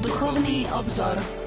Duchovný obzor.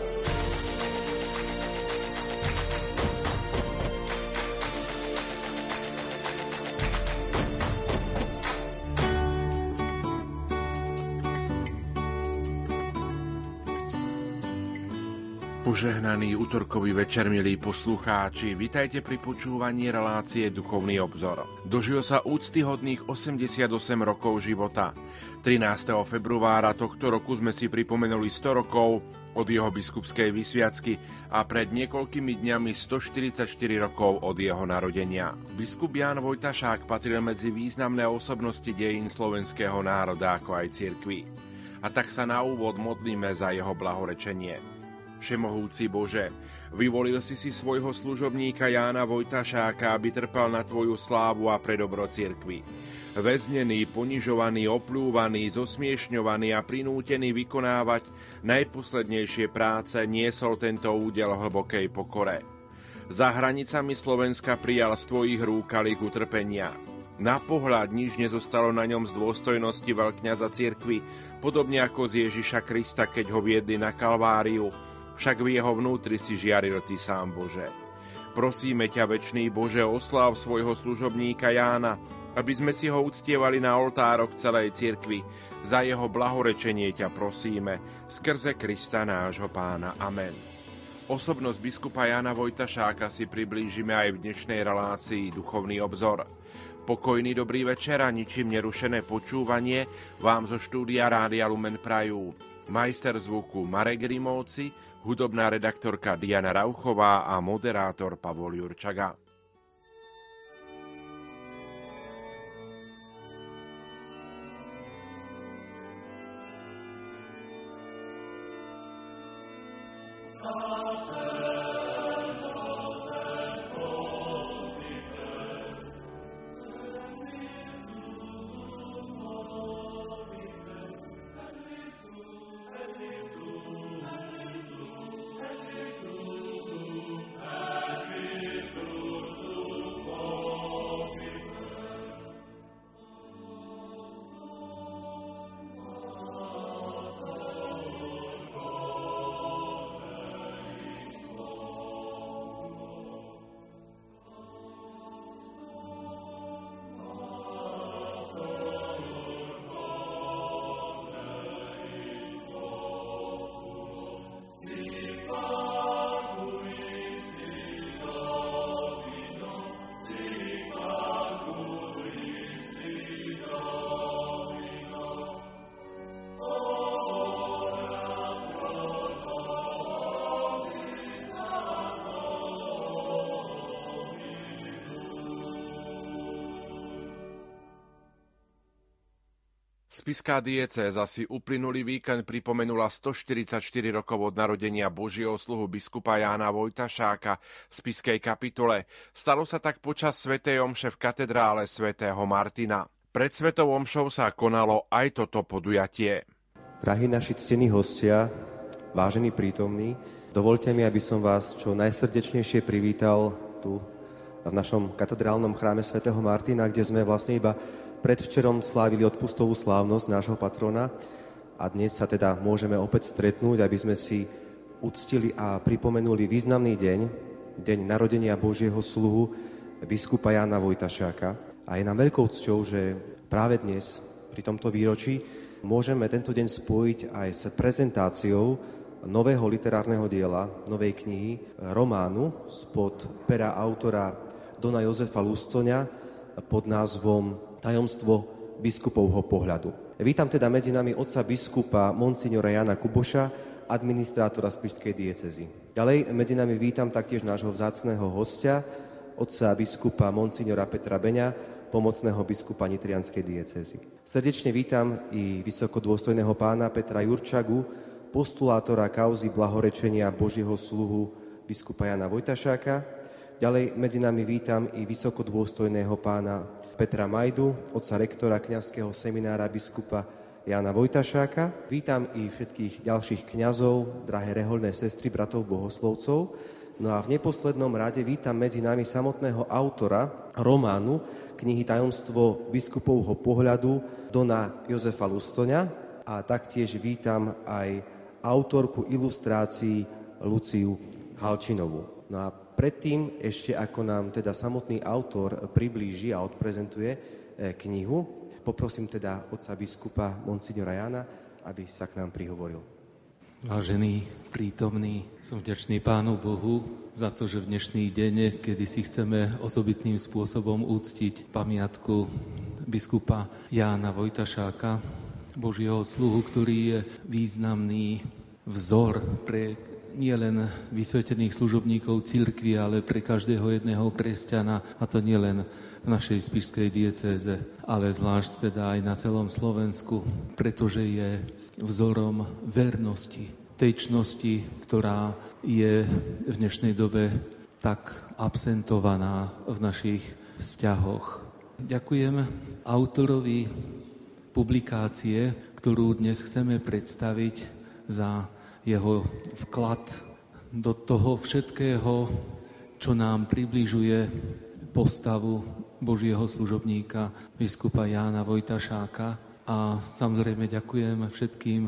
Požehnaný útorkový večer, milí poslucháči, vitajte pri počúvaní relácie Duchovný obzor. Dožil sa úctyhodných 88 rokov života. 13. februára tohto roku sme si pripomenuli 100 rokov od jeho biskupskej vysviacky a pred niekoľkými dňami 144 rokov od jeho narodenia. Biskup Jan Vojtašák patril medzi významné osobnosti dejín slovenského národa ako aj cirkvi. A tak sa na úvod modlíme za jeho blahorečenie. Všemohúci Bože, vyvolil si si svojho služobníka Jána Vojtašáka, aby trpel na Tvoju slávu a pre dobro cirkvi. Veznený, ponižovaný, oplúvaný, zosmiešňovaný a prinútený vykonávať najposlednejšie práce, niesol tento údel hlbokej pokore. Za hranicami Slovenska prijal z Tvojich rúk utrpenia. Na pohľad nič nezostalo na ňom z dôstojnosti veľkňaza cirkvi, podobne ako z Ježiša Krista, keď ho viedli na Kalváriu, však v jeho vnútri si žiaril Ty sám Bože. Prosíme ťa, večný Bože, oslav svojho služobníka Jána, aby sme si ho uctievali na oltároch celej cirkvi. Za jeho blahorečenie ťa prosíme, skrze Krista nášho pána. Amen. Osobnosť biskupa Jana Vojtašáka si priblížime aj v dnešnej relácii Duchovný obzor. Pokojný dobrý večer a ničím nerušené počúvanie vám zo štúdia Rádia Lumen Prajú. Majster zvuku Marek Rimovci, hudobná redaktorka Diana Rauchová a moderátor Pavol Jurčaga. Spiská diecéza si uplynulý víkend pripomenula 144 rokov od narodenia Božieho sluhu biskupa Jána Vojtašáka v spiskej kapitole. Stalo sa tak počas svätej omše v katedrále svätého Martina. Pred svetou omšou sa konalo aj toto podujatie. Drahí naši ctení hostia, vážení prítomní, dovolte mi, aby som vás čo najsrdečnejšie privítal tu v našom katedrálnom chráme svätého Martina, kde sme vlastne iba Predvčerom slávili odpustovú slávnosť nášho patrona a dnes sa teda môžeme opäť stretnúť, aby sme si uctili a pripomenuli významný deň, deň narodenia Božieho sluhu biskupa Jana Vojtašáka. A je nám veľkou cťou, že práve dnes, pri tomto výročí, môžeme tento deň spojiť aj s prezentáciou nového literárneho diela, novej knihy, románu spod pera autora Dona Jozefa Luscoňa pod názvom tajomstvo biskupovho pohľadu. Vítam teda medzi nami otca biskupa Monsignora Jana Kuboša, administrátora Spišskej diecezy. Ďalej medzi nami vítam taktiež nášho vzácného hostia, otca biskupa Monsignora Petra Beňa, pomocného biskupa Nitrianskej diecezy. Srdečne vítam i vysokodôstojného pána Petra Jurčagu, postulátora kauzy blahorečenia Božieho sluhu biskupa Jana Vojtašáka. Ďalej medzi nami vítam i vysokodôstojného pána Petra Majdu, otca rektora kňazského seminára biskupa Jana Vojtašáka. Vítam i všetkých ďalších kňazov, drahé reholné sestry, bratov bohoslovcov, No a v neposlednom rade vítam medzi nami samotného autora románu knihy Tajomstvo biskupovho pohľadu Dona Jozefa Lustoňa a taktiež vítam aj autorku ilustrácií Luciu Halčinovú. No a predtým, ešte ako nám teda samotný autor priblíži a odprezentuje eh, knihu, poprosím teda otca biskupa Monsignora Jana, aby sa k nám prihovoril. Vážený prítomný, som vďačný Pánu Bohu za to, že v dnešný deň, kedy si chceme osobitným spôsobom úctiť pamiatku biskupa Jána Vojtašáka, Božieho sluhu, ktorý je významný vzor pre nielen vysvetených služobníkov cirkvi, ale pre každého jedného kresťana, a to nielen v našej spišskej diecéze, ale zvlášť teda aj na celom Slovensku, pretože je vzorom vernosti, tej ktorá je v dnešnej dobe tak absentovaná v našich vzťahoch. Ďakujem autorovi publikácie, ktorú dnes chceme predstaviť za jeho vklad do toho všetkého, čo nám približuje postavu Božieho služobníka, biskupa Jána Vojtašáka, a samozrejme ďakujem všetkým,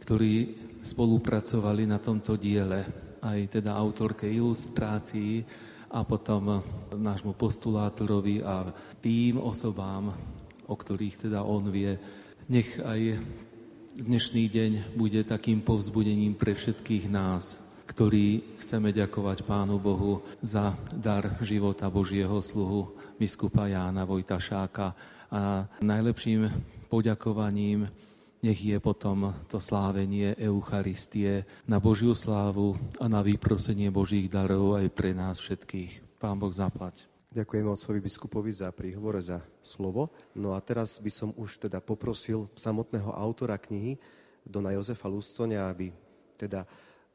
ktorí spolupracovali na tomto diele, aj teda autorke ilustrácií a potom nášmu postulátorovi a tým osobám, o ktorých teda on vie. Nech aj dnešný deň bude takým povzbudením pre všetkých nás, ktorí chceme ďakovať Pánu Bohu za dar života Božieho sluhu biskupa Jána Vojtašáka. A najlepším poďakovaním nech je potom to slávenie Eucharistie na Božiu slávu a na vyprosenie Božích darov aj pre nás všetkých. Pán Boh zaplať. Ďakujem otcovi biskupovi za príhovor, za slovo. No a teraz by som už teda poprosil samotného autora knihy, Dona Jozefa Lustoňa, aby teda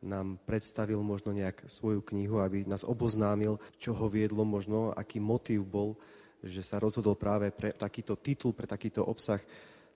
nám predstavil možno nejak svoju knihu, aby nás oboznámil, čo ho viedlo možno, aký motív bol že sa rozhodol práve pre takýto titul, pre takýto obsah,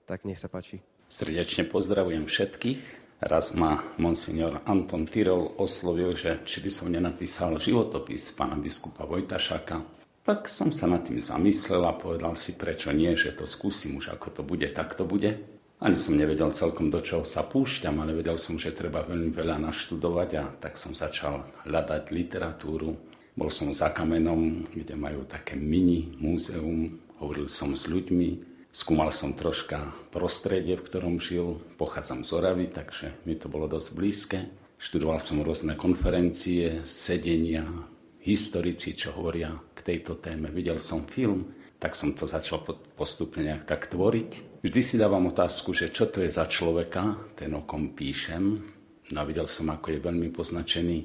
tak nech sa páči. Srdečne pozdravujem všetkých. Raz ma monsignor Anton Tyrol oslovil, že či by som nenapísal životopis pána biskupa Vojtašaka. Tak som sa nad tým zamyslel a povedal si, prečo nie, že to skúsim už, ako to bude, tak to bude. Ani som nevedel celkom, do čoho sa púšťam, ale vedel som, že treba veľmi veľa naštudovať a tak som začal hľadať literatúru, bol som za kamenom, kde majú také mini múzeum, hovoril som s ľuďmi, skúmal som troška prostredie, v ktorom žil, pochádzam z Oravy, takže mi to bolo dosť blízke. Študoval som rôzne konferencie, sedenia, historici, čo hovoria k tejto téme. Videl som film, tak som to začal postupne nejak tak tvoriť. Vždy si dávam otázku, že čo to je za človeka, ten o kom píšem. No a videl som, ako je veľmi poznačený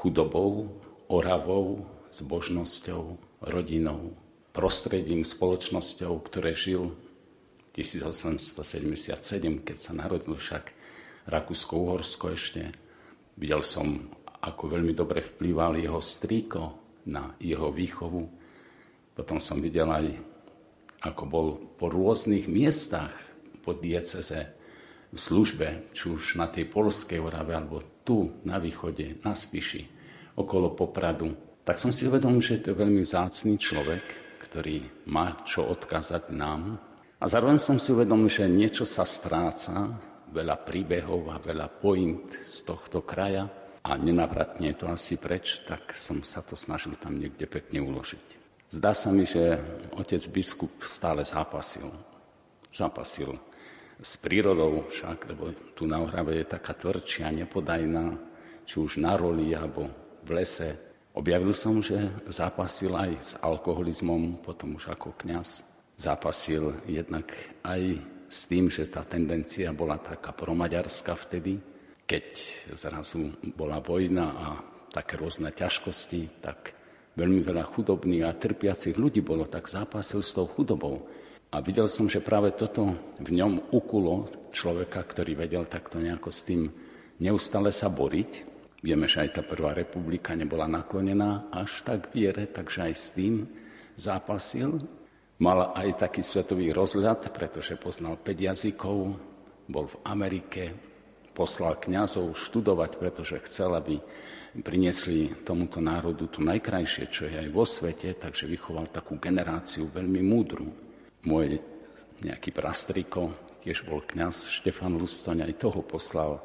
chudobou, Oravou, zbožnosťou, rodinou, prostredím, spoločnosťou, ktoré žil 1877, keď sa narodil však Rakúsko-Uhorsko ešte. Videl som, ako veľmi dobre vplýval jeho strýko na jeho výchovu. Potom som videl aj, ako bol po rôznych miestach po dieceze v službe, či už na tej polskej Orave, alebo tu na východe, na Spiši okolo Popradu, tak som si uvedomil, že to je veľmi vzácný človek, ktorý má čo odkázať nám. A zároveň som si uvedomil, že niečo sa stráca, veľa príbehov a veľa point z tohto kraja a nenavratne je to asi preč, tak som sa to snažil tam niekde pekne uložiť. Zdá sa mi, že otec biskup stále zápasil. Zápasil s prírodou však, lebo tu na Ohrave je taká tvrdšia, nepodajná, či už na roli, alebo v lese. Objavil som, že zápasil aj s alkoholizmom, potom už ako kňaz. Zápasil jednak aj s tým, že tá tendencia bola taká promaďarská vtedy, keď zrazu bola vojna a také rôzne ťažkosti, tak veľmi veľa chudobných a trpiacich ľudí bolo, tak zápasil s tou chudobou. A videl som, že práve toto v ňom ukulo človeka, ktorý vedel takto nejako s tým neustále sa boriť Vieme, že aj tá prvá republika nebola naklonená až tak viere, takže aj s tým zápasil. Mal aj taký svetový rozhľad, pretože poznal 5 jazykov, bol v Amerike, poslal kňazov študovať, pretože chcel, aby priniesli tomuto národu to najkrajšie, čo je aj vo svete, takže vychoval takú generáciu veľmi múdru. Môj nejaký prastriko, tiež bol kňaz Štefan Lustoň, aj toho poslal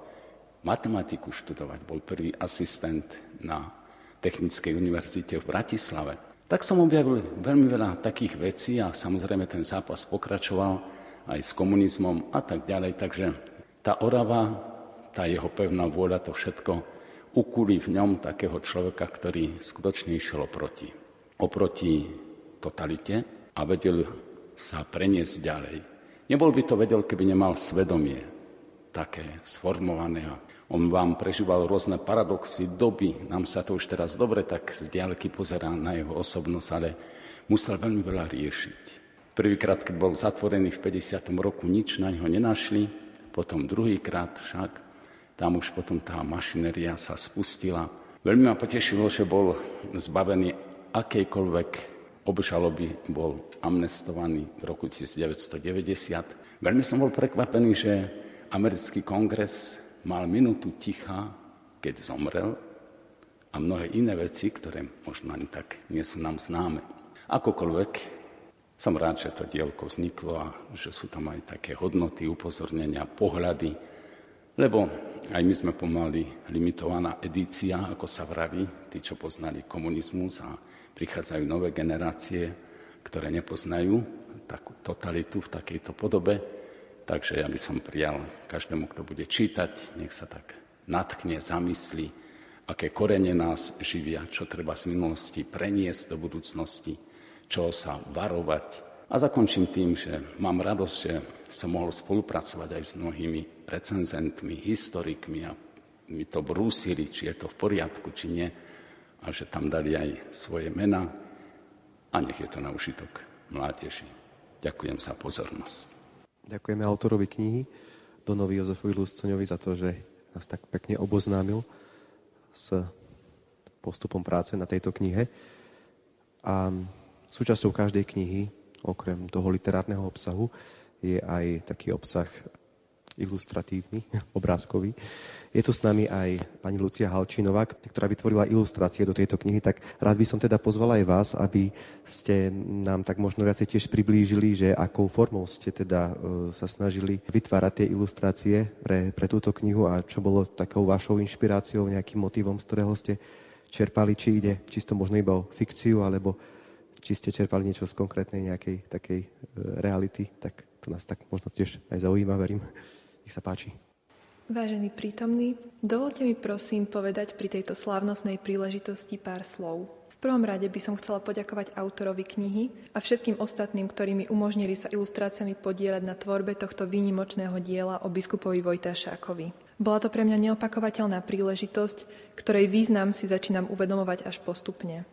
matematiku študovať. Bol prvý asistent na Technickej univerzite v Bratislave. Tak som objavil veľmi veľa takých vecí a samozrejme ten zápas pokračoval aj s komunizmom a tak ďalej. Takže tá Orava, tá jeho pevná vôľa, to všetko ukuli v ňom takého človeka, ktorý skutočne išiel oproti. Oproti totalite a vedel sa preniesť ďalej. Nebol by to vedel, keby nemal svedomie také sformované on vám prežíval rôzne paradoxy, doby. Nám sa to už teraz dobre tak z diaľky pozerá na jeho osobnosť, ale musel veľmi veľa riešiť. Prvýkrát, keď bol zatvorený v 50. roku, nič na neho nenašli, potom druhýkrát však tam už potom tá mašinéria sa spustila. Veľmi ma potešilo, že bol zbavený akejkoľvek obžaloby, bol amnestovaný v roku 1990. Veľmi som bol prekvapený, že americký kongres mal minútu ticha, keď zomrel a mnohé iné veci, ktoré možno ani tak nie sú nám známe. Akokoľvek som rád, že to dielko vzniklo a že sú tam aj také hodnoty, upozornenia, pohľady, lebo aj my sme pomaly limitovaná edícia, ako sa vraví, tí, čo poznali komunizmus a prichádzajú nové generácie, ktoré nepoznajú takú totalitu v takejto podobe. Takže ja by som prijal každému, kto bude čítať, nech sa tak natkne, zamyslí, aké korene nás živia, čo treba z minulosti preniesť do budúcnosti, čo sa varovať. A zakončím tým, že mám radosť, že som mohol spolupracovať aj s mnohými recenzentmi, historikmi a mi to brúsili, či je to v poriadku, či nie, a že tam dali aj svoje mena a nech je to na užitok mládeži. Ďakujem za pozornosť. Ďakujeme autorovi knihy, Donovi Jozefovi Luscoňovi, za to, že nás tak pekne oboznámil s postupom práce na tejto knihe. A súčasťou každej knihy, okrem toho literárneho obsahu, je aj taký obsah ilustratívny, obrázkový. Je tu s nami aj pani Lucia Halčinová, ktorá vytvorila ilustrácie do tejto knihy, tak rád by som teda pozval aj vás, aby ste nám tak možno viacej tiež priblížili, že akou formou ste teda e, sa snažili vytvárať tie ilustrácie pre, pre túto knihu a čo bolo takou vašou inšpiráciou, nejakým motivom, z ktorého ste čerpali, či ide čisto možno iba o fikciu, alebo či ste čerpali niečo z konkrétnej nejakej takej e, reality, tak to nás tak možno tiež aj zaujíma, verím. Nech sa páči. Vážený prítomný, dovolte mi prosím povedať pri tejto slávnostnej príležitosti pár slov. V prvom rade by som chcela poďakovať autorovi knihy a všetkým ostatným, ktorí mi umožnili sa ilustráciami podielať na tvorbe tohto výnimočného diela o biskupovi Vojtašákovi. Bola to pre mňa neopakovateľná príležitosť, ktorej význam si začínam uvedomovať až postupne.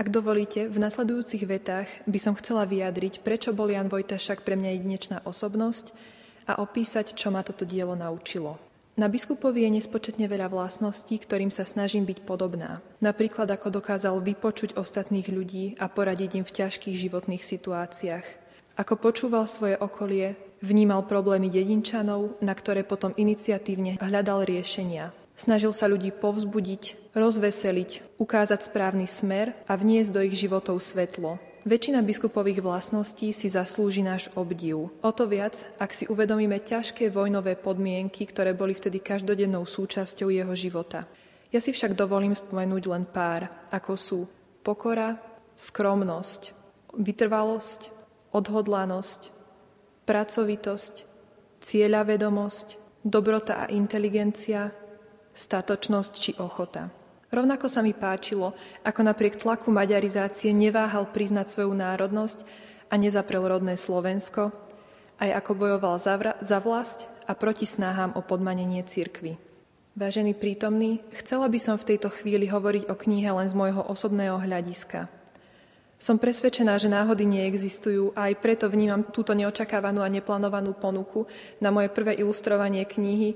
Ak dovolíte, v nasledujúcich vetách by som chcela vyjadriť, prečo bol Jan Vojtašák pre mňa jedinečná osobnosť a opísať, čo ma toto dielo naučilo. Na biskupovi je nespočetne veľa vlastností, ktorým sa snažím byť podobná. Napríklad ako dokázal vypočuť ostatných ľudí a poradiť im v ťažkých životných situáciách. Ako počúval svoje okolie, vnímal problémy dedinčanov, na ktoré potom iniciatívne hľadal riešenia. Snažil sa ľudí povzbudiť, rozveseliť, ukázať správny smer a vniesť do ich životov svetlo, Väčšina biskupových vlastností si zaslúži náš obdiv. O to viac, ak si uvedomíme ťažké vojnové podmienky, ktoré boli vtedy každodennou súčasťou jeho života. Ja si však dovolím spomenúť len pár, ako sú pokora, skromnosť, vytrvalosť, odhodlanosť, pracovitosť, cieľavedomosť, dobrota a inteligencia, statočnosť či ochota. Rovnako sa mi páčilo, ako napriek tlaku maďarizácie neváhal priznať svoju národnosť a nezaprel rodné Slovensko, aj ako bojoval za, vra- za vlast a proti snahám o podmanenie cirkvy. Vážený prítomný, chcela by som v tejto chvíli hovoriť o knihe len z môjho osobného hľadiska. Som presvedčená, že náhody neexistujú a aj preto vnímam túto neočakávanú a neplánovanú ponuku na moje prvé ilustrovanie knihy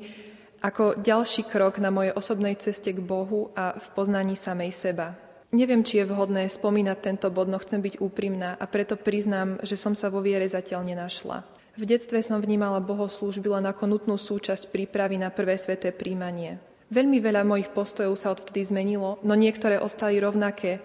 ako ďalší krok na mojej osobnej ceste k Bohu a v poznaní samej seba. Neviem, či je vhodné spomínať tento bod, no chcem byť úprimná a preto priznám, že som sa vo viere zatiaľ nenašla. V detstve som vnímala bohoslúžby len ako nutnú súčasť prípravy na prvé sveté príjmanie. Veľmi veľa mojich postojov sa odvtedy zmenilo, no niektoré ostali rovnaké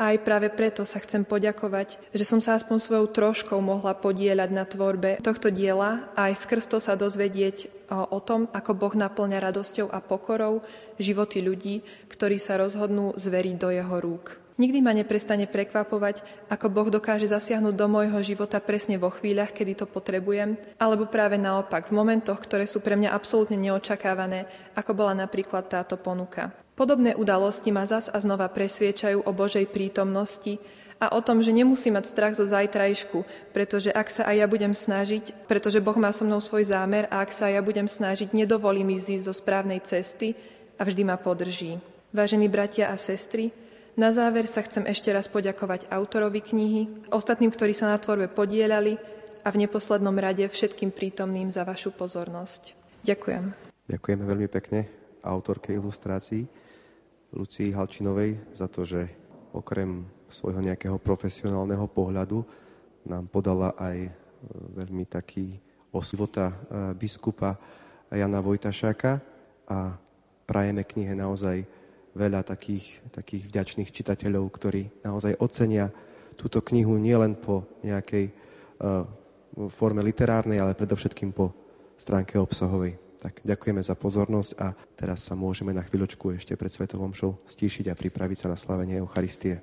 a aj práve preto sa chcem poďakovať, že som sa aspoň svojou troškou mohla podieľať na tvorbe tohto diela a aj skrz to sa dozvedieť o tom, ako Boh naplňa radosťou a pokorou životy ľudí, ktorí sa rozhodnú zveriť do jeho rúk. Nikdy ma neprestane prekvapovať, ako Boh dokáže zasiahnuť do môjho života presne vo chvíľach, kedy to potrebujem, alebo práve naopak, v momentoch, ktoré sú pre mňa absolútne neočakávané, ako bola napríklad táto ponuka. Podobné udalosti ma zas a znova presviečajú o Božej prítomnosti a o tom, že nemusí mať strach zo zajtrajšku, pretože ak sa aj ja budem snažiť, pretože Boh má so mnou svoj zámer a ak sa aj ja budem snažiť, nedovolí mi zísť zo správnej cesty a vždy ma podrží. Vážení bratia a sestry, na záver sa chcem ešte raz poďakovať autorovi knihy, ostatným, ktorí sa na tvorbe podielali a v neposlednom rade všetkým prítomným za vašu pozornosť. Ďakujem. Ďakujeme veľmi pekne autorke ilustrácií Lucii Halčinovej za to, že okrem svojho nejakého profesionálneho pohľadu nám podala aj e, veľmi taký osvota e, biskupa Jana Vojtašáka a prajeme knihe naozaj veľa takých, takých vďačných čitateľov, ktorí naozaj ocenia túto knihu nielen po nejakej uh, forme literárnej, ale predovšetkým po stránke obsahovej. Tak ďakujeme za pozornosť a teraz sa môžeme na chvíľočku ešte pred Svetovom show stíšiť a pripraviť sa na slavenie Eucharistie.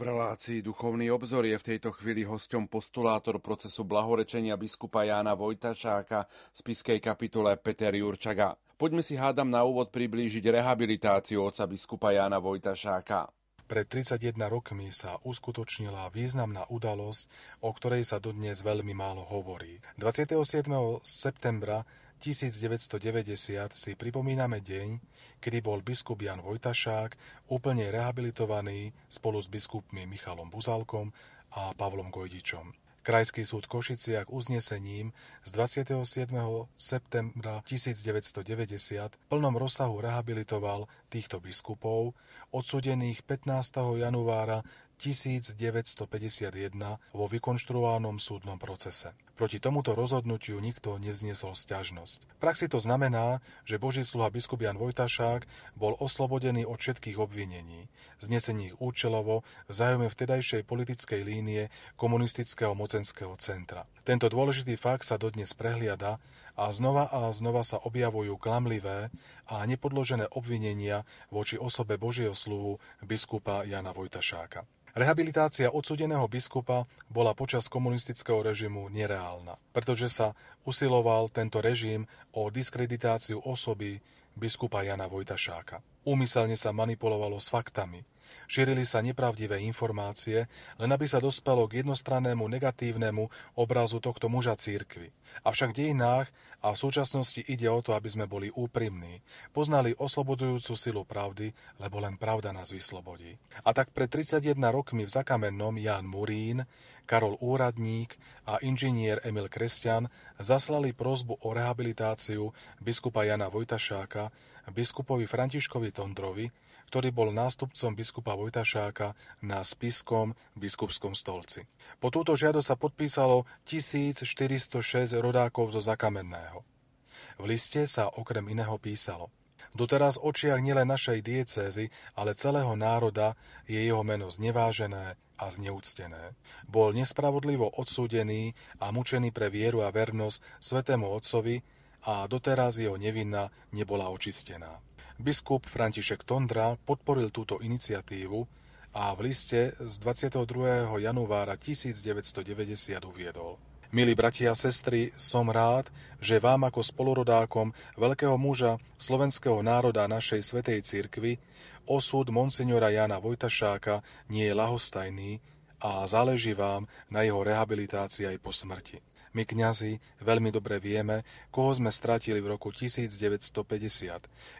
V relácii Duchovný obzor je v tejto chvíli hosťom postulátor procesu blahorečenia biskupa Jána Vojtašáka z Piskej kapitule Peter Jurčaga. Poďme si hádam na úvod priblížiť rehabilitáciu oca biskupa Jána Vojtašáka. Pred 31 rokmi sa uskutočnila významná udalosť, o ktorej sa dodnes veľmi málo hovorí. 27. septembra 1990 si pripomíname deň, kedy bol biskup Jan Vojtašák úplne rehabilitovaný spolu s biskupmi Michalom Buzalkom a Pavlom Gojdičom. Krajský súd Košiciak uznesením z 27. septembra 1990 v plnom rozsahu rehabilitoval týchto biskupov, odsudených 15. januára 1951 vo vykonštruovanom súdnom procese. Proti tomuto rozhodnutiu nikto nevzniesol stiažnosť. V praxi to znamená, že Boží sluha biskup Jan Vojtašák bol oslobodený od všetkých obvinení, znesených účelovo v zájome vtedajšej politickej línie komunistického mocenského centra. Tento dôležitý fakt sa dodnes prehliada a znova a znova sa objavujú klamlivé a nepodložené obvinenia voči osobe Božieho sluhu biskupa Jana Vojtašáka. Rehabilitácia odsudeného biskupa bola počas komunistického režimu nereálna, pretože sa usiloval tento režim o diskreditáciu osoby biskupa Jana Vojtašáka. Úmyselne sa manipulovalo s faktami, Šírili sa nepravdivé informácie, len aby sa dospelo k jednostrannému negatívnemu obrazu tohto muža církvy. Avšak v dejinách a v súčasnosti ide o to, aby sme boli úprimní, poznali oslobodujúcu silu pravdy, lebo len pravda nás vyslobodí. A tak pred 31 rokmi v Zakamennom Jan Murín, Karol Úradník a inžinier Emil Kresťan zaslali prozbu o rehabilitáciu biskupa Jana Vojtašáka biskupovi Františkovi Tondrovi, ktorý bol nástupcom biskupa Vojtašáka na spiskom biskupskom stolci. Po túto žiadosť sa podpísalo 1406 rodákov zo Zakamenného. V liste sa okrem iného písalo Doteraz v očiach nielen našej diecézy, ale celého národa je jeho meno znevážené a zneúctené. Bol nespravodlivo odsúdený a mučený pre vieru a vernosť svetému otcovi a doteraz jeho nevinna nebola očistená. Biskup František Tondra podporil túto iniciatívu a v liste z 22. januára 1990 uviedol. Milí bratia a sestry, som rád, že vám ako spolurodákom veľkého muža slovenského národa našej svetej cirkvi osud monsignora Jana Vojtašáka nie je lahostajný a záleží vám na jeho rehabilitácii aj po smrti. My kňazi veľmi dobre vieme, koho sme stratili v roku 1950,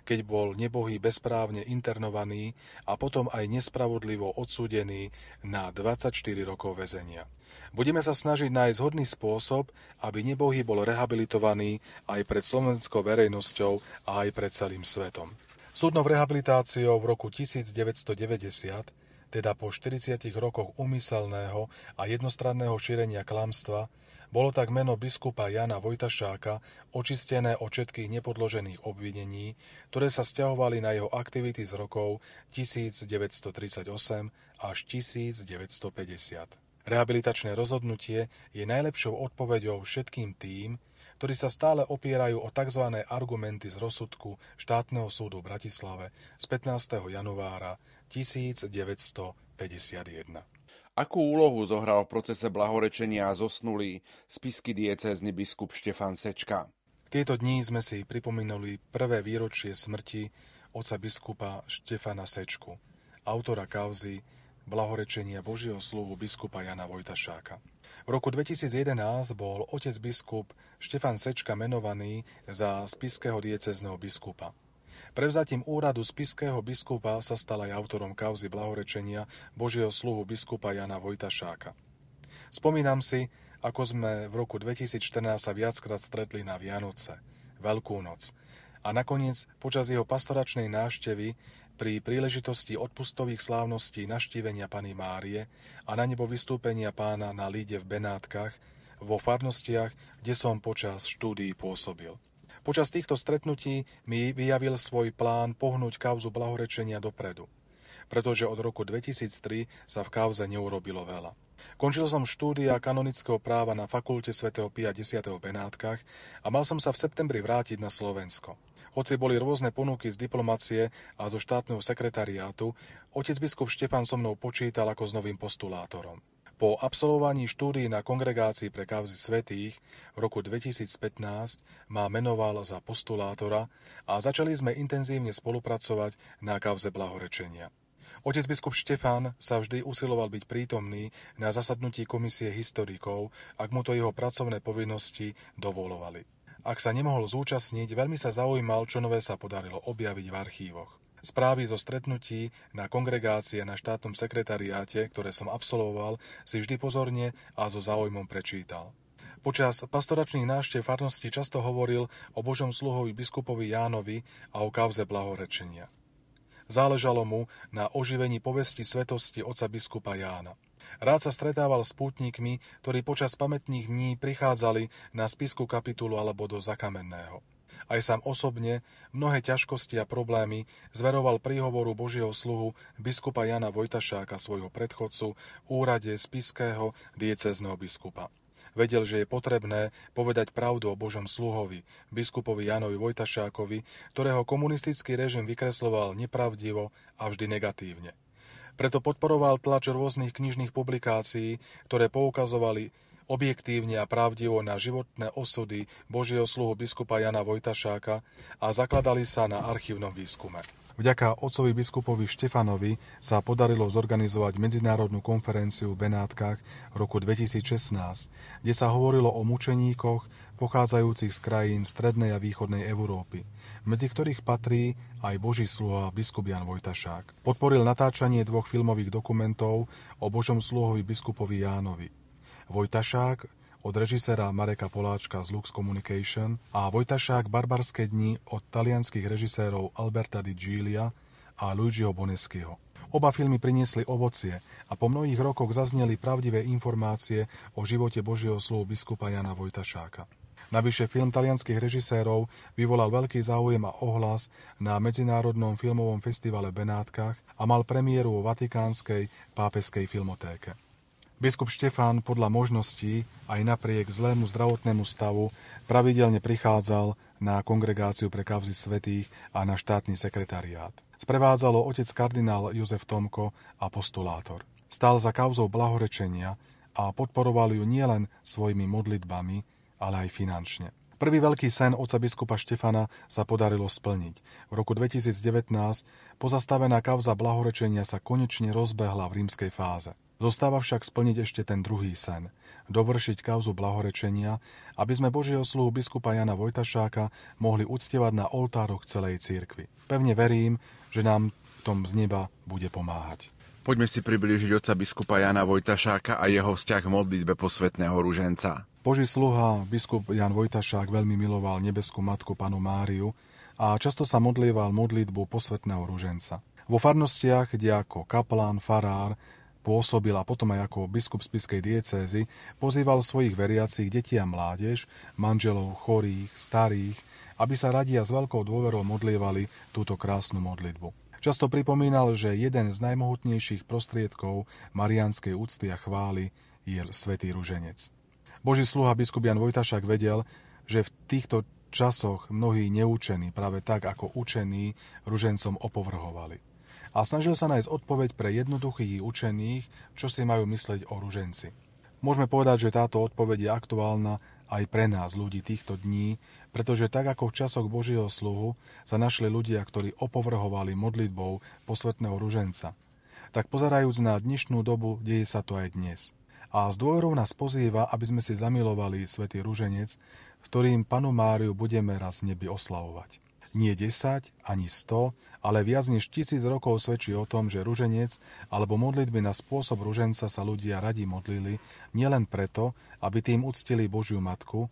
keď bol nebohý bezprávne internovaný a potom aj nespravodlivo odsúdený na 24 rokov väzenia. Budeme sa snažiť nájsť hodný spôsob, aby nebohý bol rehabilitovaný aj pred slovenskou verejnosťou a aj pred celým svetom. Súdnou rehabilitáciou v roku 1990 teda po 40 rokoch umyselného a jednostranného šírenia klamstva, bolo tak meno biskupa Jana Vojtašáka očistené od všetkých nepodložených obvinení, ktoré sa stiahovali na jeho aktivity z rokov 1938 až 1950. Rehabilitačné rozhodnutie je najlepšou odpoveďou všetkým tým, ktorí sa stále opierajú o tzv. argumenty z rozsudku štátneho súdu v Bratislave z 15. januára 1951. Akú úlohu zohral v procese blahorečenia zosnulý spisky diecézny biskup Štefan Sečka? Tieto dní sme si pripomínali prvé výročie smrti oca biskupa Štefana Sečku, autora kauzy blahorečenia Božieho sluhu biskupa Jana Vojtašáka. V roku 2011 bol otec biskup Štefan Sečka menovaný za spiského diecezného biskupa. Prevzatím úradu spiského biskupa sa stal aj autorom kauzy blahorečenia Božieho sluhu biskupa Jana Vojtašáka. Spomínam si, ako sme v roku 2014 sa viackrát stretli na Vianoce, Veľkú noc, a nakoniec počas jeho pastoračnej návštevy pri príležitosti odpustových slávností naštívenia Pany Márie a na nebo vystúpenia pána na líde v Benátkach vo farnostiach, kde som počas štúdií pôsobil. Počas týchto stretnutí mi vyjavil svoj plán pohnúť kauzu blahorečenia dopredu, pretože od roku 2003 sa v kauze neurobilo veľa. Končil som štúdia kanonického práva na fakulte svätého Pia 10. v Benátkach a mal som sa v septembri vrátiť na Slovensko. Hoci boli rôzne ponuky z diplomacie a zo štátneho sekretariátu, otec biskup Štefan so mnou počítal ako s novým postulátorom. Po absolvovaní štúdií na kongregácii pre kauzy svetých v roku 2015 ma menoval za postulátora a začali sme intenzívne spolupracovať na kauze blahorečenia. Otec biskup Štefán sa vždy usiloval byť prítomný na zasadnutí komisie historikov, ak mu to jeho pracovné povinnosti dovolovali. Ak sa nemohol zúčastniť, veľmi sa zaujímal, čo nové sa podarilo objaviť v archívoch. Správy zo stretnutí na kongregácie na štátnom sekretariáte, ktoré som absolvoval, si vždy pozorne a so záujmom prečítal. Počas pastoračných návštev farnosti často hovoril o Božom sluhovi biskupovi Jánovi a o kauze blahorečenia. Záležalo mu na oživení povesti svetosti oca biskupa Jána. Rád sa stretával s pútnikmi, ktorí počas pamätných dní prichádzali na spisku kapitulu alebo do zakamenného aj sám osobne mnohé ťažkosti a problémy zveroval príhovoru Božieho sluhu biskupa Jana Vojtašáka svojho predchodcu v úrade spiského diecezného biskupa. Vedel, že je potrebné povedať pravdu o Božom sluhovi, biskupovi Janovi Vojtašákovi, ktorého komunistický režim vykresloval nepravdivo a vždy negatívne. Preto podporoval tlač rôznych knižných publikácií, ktoré poukazovali objektívne a pravdivo na životné osudy Božieho sluhu biskupa Jana Vojtašáka a zakladali sa na archívnom výskume. Vďaka otcovi biskupovi Štefanovi sa podarilo zorganizovať medzinárodnú konferenciu v Benátkach v roku 2016, kde sa hovorilo o mučeníkoch pochádzajúcich z krajín strednej a východnej Európy, medzi ktorých patrí aj Boží sluha biskup Jan Vojtašák. Podporil natáčanie dvoch filmových dokumentov o Božom sluhovi biskupovi Jánovi. Vojtašák od režisera Mareka Poláčka z Lux Communication a Vojtašák Barbarské dni od talianských režisérov Alberta Di Gilia a Luigiho Boneschiho. Oba filmy priniesli ovocie a po mnohých rokoch zazneli pravdivé informácie o živote Božieho slovu biskupa Jana Vojtašáka. Navyše film talianských režisérov vyvolal veľký záujem a ohlas na Medzinárodnom filmovom festivale v Benátkach a mal premiéru vo Vatikánskej pápeskej filmotéke. Biskup Štefán podľa možností aj napriek zlému zdravotnému stavu pravidelne prichádzal na kongregáciu pre kavzy svetých a na štátny sekretariát. Sprevádzalo otec kardinál Jozef Tomko a postulátor. Stál za kauzou blahorečenia a podporoval ju nielen svojimi modlitbami, ale aj finančne. Prvý veľký sen oca biskupa Štefana sa podarilo splniť. V roku 2019 pozastavená kauza blahorečenia sa konečne rozbehla v rímskej fáze. Zostáva však splniť ešte ten druhý sen, dovršiť kauzu blahorečenia, aby sme Božieho sluhu biskupa Jana Vojtašáka mohli uctievať na oltároch celej cirkvi. Pevne verím, že nám v tom z neba bude pomáhať. Poďme si priblížiť otca biskupa Jana Vojtašáka a jeho vzťah k modlitbe posvetného ruženca. Boží sluha, biskup Jan Vojtašák veľmi miloval nebeskú matku panu Máriu a často sa modlieval modlitbu posvetného ruženca. Vo farnostiach, kde ako kaplán, farár Pôsobil a potom aj ako biskup spiskej diecézy pozýval svojich veriacich detí a mládež, manželov, chorých, starých, aby sa radia s veľkou dôverou modlievali túto krásnu modlitbu. Často pripomínal, že jeden z najmohutnejších prostriedkov marianskej úcty a chvály je svätý ruženec. Boží sluha biskup Jan Vojtašák vedel, že v týchto časoch mnohí neúčení práve tak ako učení ružencom opovrhovali a snažil sa nájsť odpoveď pre jednoduchých učených, čo si majú mysleť o ruženci. Môžeme povedať, že táto odpoveď je aktuálna aj pre nás, ľudí týchto dní, pretože tak ako v časoch Božieho sluhu sa našli ľudia, ktorí opovrhovali modlitbou posvetného ruženca, tak pozerajúc na dnešnú dobu, deje sa to aj dnes. A s dôverou nás pozýva, aby sme si zamilovali svätý ruženec, ktorým panu Máriu budeme raz nebi oslavovať. Nie 10 ani 100, ale viac než tisíc rokov svedčí o tom, že ruženec alebo modlitby na spôsob ruženca sa ľudia radi modlili nielen preto, aby tým uctili Božiu Matku,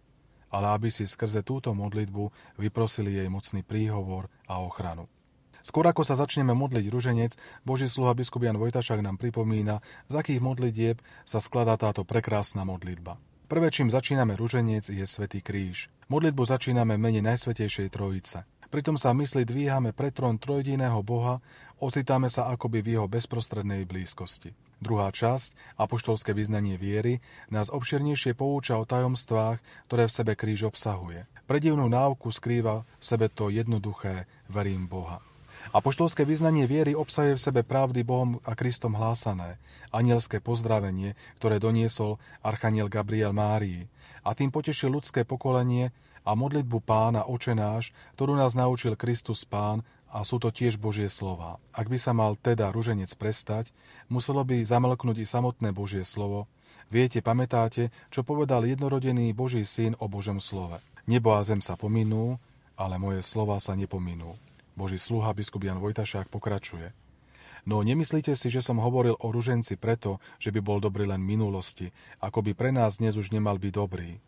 ale aby si skrze túto modlitbu vyprosili jej mocný príhovor a ochranu. Skôr ako sa začneme modliť ruženec, Boží sluha biskup Jan Vojtašák nám pripomína, z akých modlitieb sa skladá táto prekrásna modlitba. Prvé, čím začíname ruženec, je Svetý kríž. Modlitbu začíname mene Najsvetejšej Trojice. Pritom sa mysli dvíhame pre trón trojediného Boha, ocitáme sa akoby v jeho bezprostrednej blízkosti. Druhá časť, apoštolské vyznanie viery, nás obširnejšie pouča o tajomstvách, ktoré v sebe kríž obsahuje. Predivnú náuku skrýva v sebe to jednoduché verím Boha. Apoštolské vyznanie viery obsahuje v sebe pravdy Bohom a Kristom hlásané, anielské pozdravenie, ktoré doniesol archaniel Gabriel Márii a tým potešil ľudské pokolenie, a modlitbu pána očenáš, ktorú nás naučil Kristus pán a sú to tiež Božie slova. Ak by sa mal teda ruženec prestať, muselo by zamelknúť i samotné Božie slovo. Viete, pamätáte, čo povedal jednorodený Boží syn o Božom slove. Nebo a zem sa pominú, ale moje slova sa nepominú. Boží sluha biskup Jan Vojtašák pokračuje. No nemyslíte si, že som hovoril o ruženci preto, že by bol dobrý len minulosti, ako by pre nás dnes už nemal byť dobrý.